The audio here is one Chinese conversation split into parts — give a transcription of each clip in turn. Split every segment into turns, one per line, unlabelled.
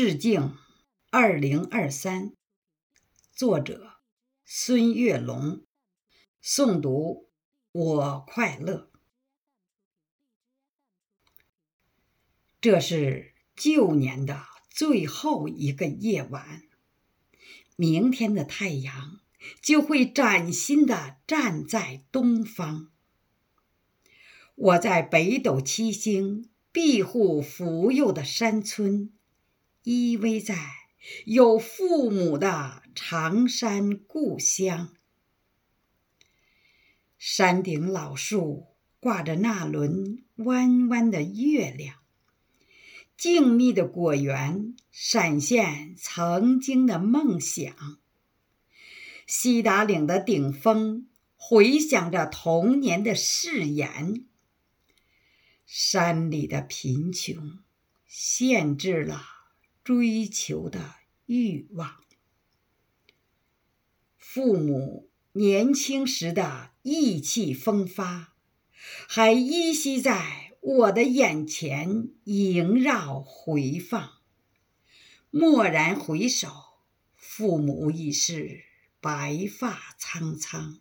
致敬二零二三，作者孙月龙，诵读我快乐。这是旧年的最后一个夜晚，明天的太阳就会崭新的站在东方。我在北斗七星庇护福佑的山村。依偎在有父母的长山故乡，山顶老树挂着那轮弯弯的月亮，静谧的果园闪现曾经的梦想。西达岭的顶峰回响着童年的誓言。山里的贫穷限制了。追求的欲望，父母年轻时的意气风发，还依稀在我的眼前萦绕回放。蓦然回首，父母已是白发苍苍，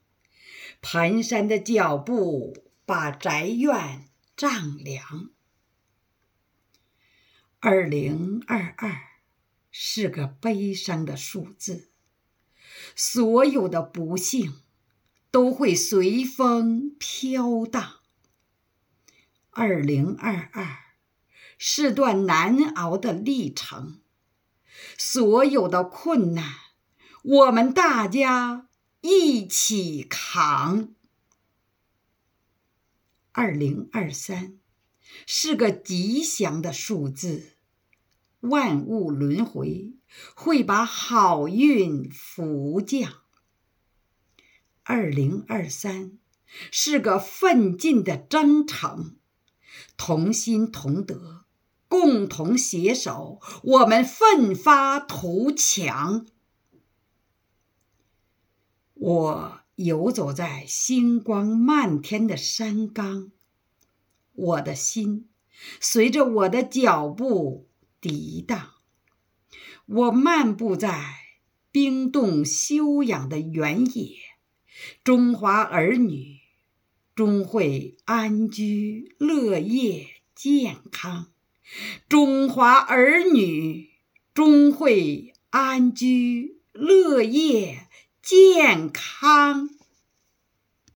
蹒跚的脚步把宅院丈量。二零二二是个悲伤的数字，所有的不幸都会随风飘荡。二零二二是段难熬的历程，所有的困难我们大家一起扛。二零二三。是个吉祥的数字，万物轮回会把好运福降。二零二三是个奋进的征程，同心同德，共同携手，我们奋发图强。我游走在星光漫天的山岗。我的心随着我的脚步涤荡，我漫步在冰冻休养的原野，中华儿女终会安居乐业、健康。中华儿女终会安居乐业、健康。